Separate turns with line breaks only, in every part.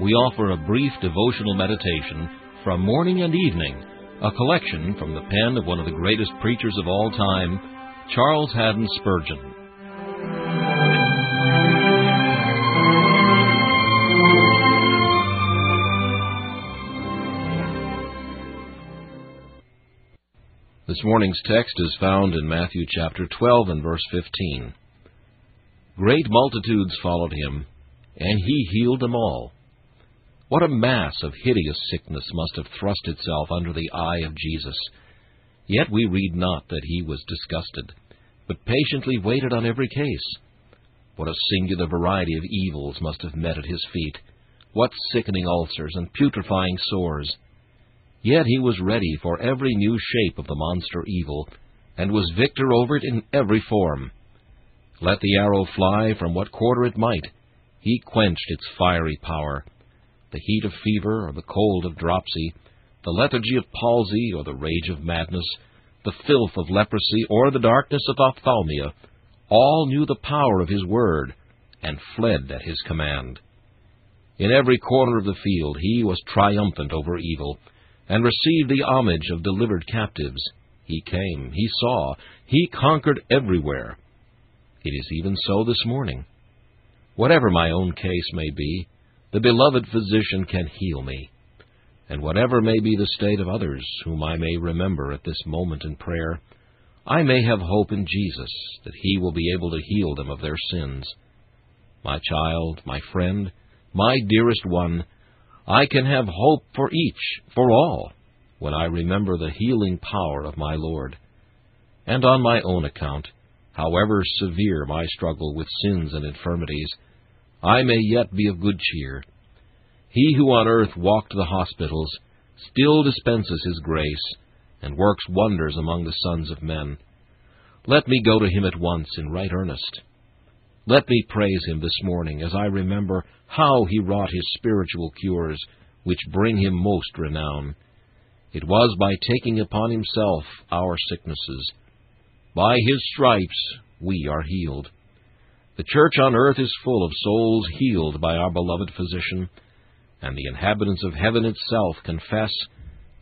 we offer a brief devotional meditation from morning and evening, a collection from the pen of one of the greatest preachers of all time, Charles Haddon Spurgeon. This morning's text is found in Matthew chapter 12 and verse 15. Great multitudes followed him, and he healed them all what a mass of hideous sickness must have thrust itself under the eye of Jesus! Yet we read not that he was disgusted, but patiently waited on every case. What a singular variety of evils must have met at his feet! What sickening ulcers and putrefying sores! Yet he was ready for every new shape of the monster evil, and was victor over it in every form. Let the arrow fly from what quarter it might, he quenched its fiery power the heat of fever or the cold of dropsy, the lethargy of palsy or the rage of madness, the filth of leprosy or the darkness of ophthalmia, all knew the power of his word and fled at his command. In every corner of the field he was triumphant over evil, and received the homage of delivered captives. He came, he saw, he conquered everywhere. It is even so this morning. Whatever my own case may be, the beloved physician can heal me. And whatever may be the state of others whom I may remember at this moment in prayer, I may have hope in Jesus that He will be able to heal them of their sins. My child, my friend, my dearest one, I can have hope for each, for all, when I remember the healing power of my Lord. And on my own account, however severe my struggle with sins and infirmities, I may yet be of good cheer. He who on earth walked the hospitals still dispenses his grace and works wonders among the sons of men. Let me go to him at once in right earnest. Let me praise him this morning as I remember how he wrought his spiritual cures, which bring him most renown. It was by taking upon himself our sicknesses. By his stripes we are healed. The church on earth is full of souls healed by our beloved physician, and the inhabitants of heaven itself confess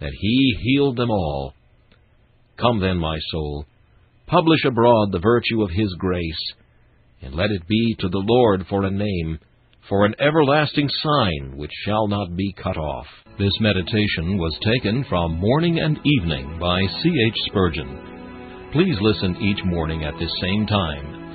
that he healed them all. Come then, my soul, publish abroad the virtue of his grace, and let it be to the Lord for a name, for an everlasting sign which shall not be cut off. This meditation was taken from Morning and Evening by C. H. Spurgeon. Please listen each morning at this same time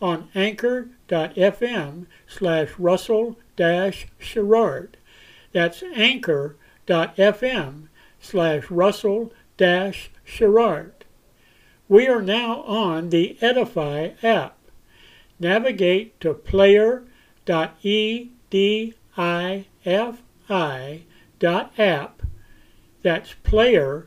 on anchor.fm slash russell sherrard. That's anchor.fm slash russell sherrard. We are now on the Edify app. Navigate to player.edifi dot app. That's player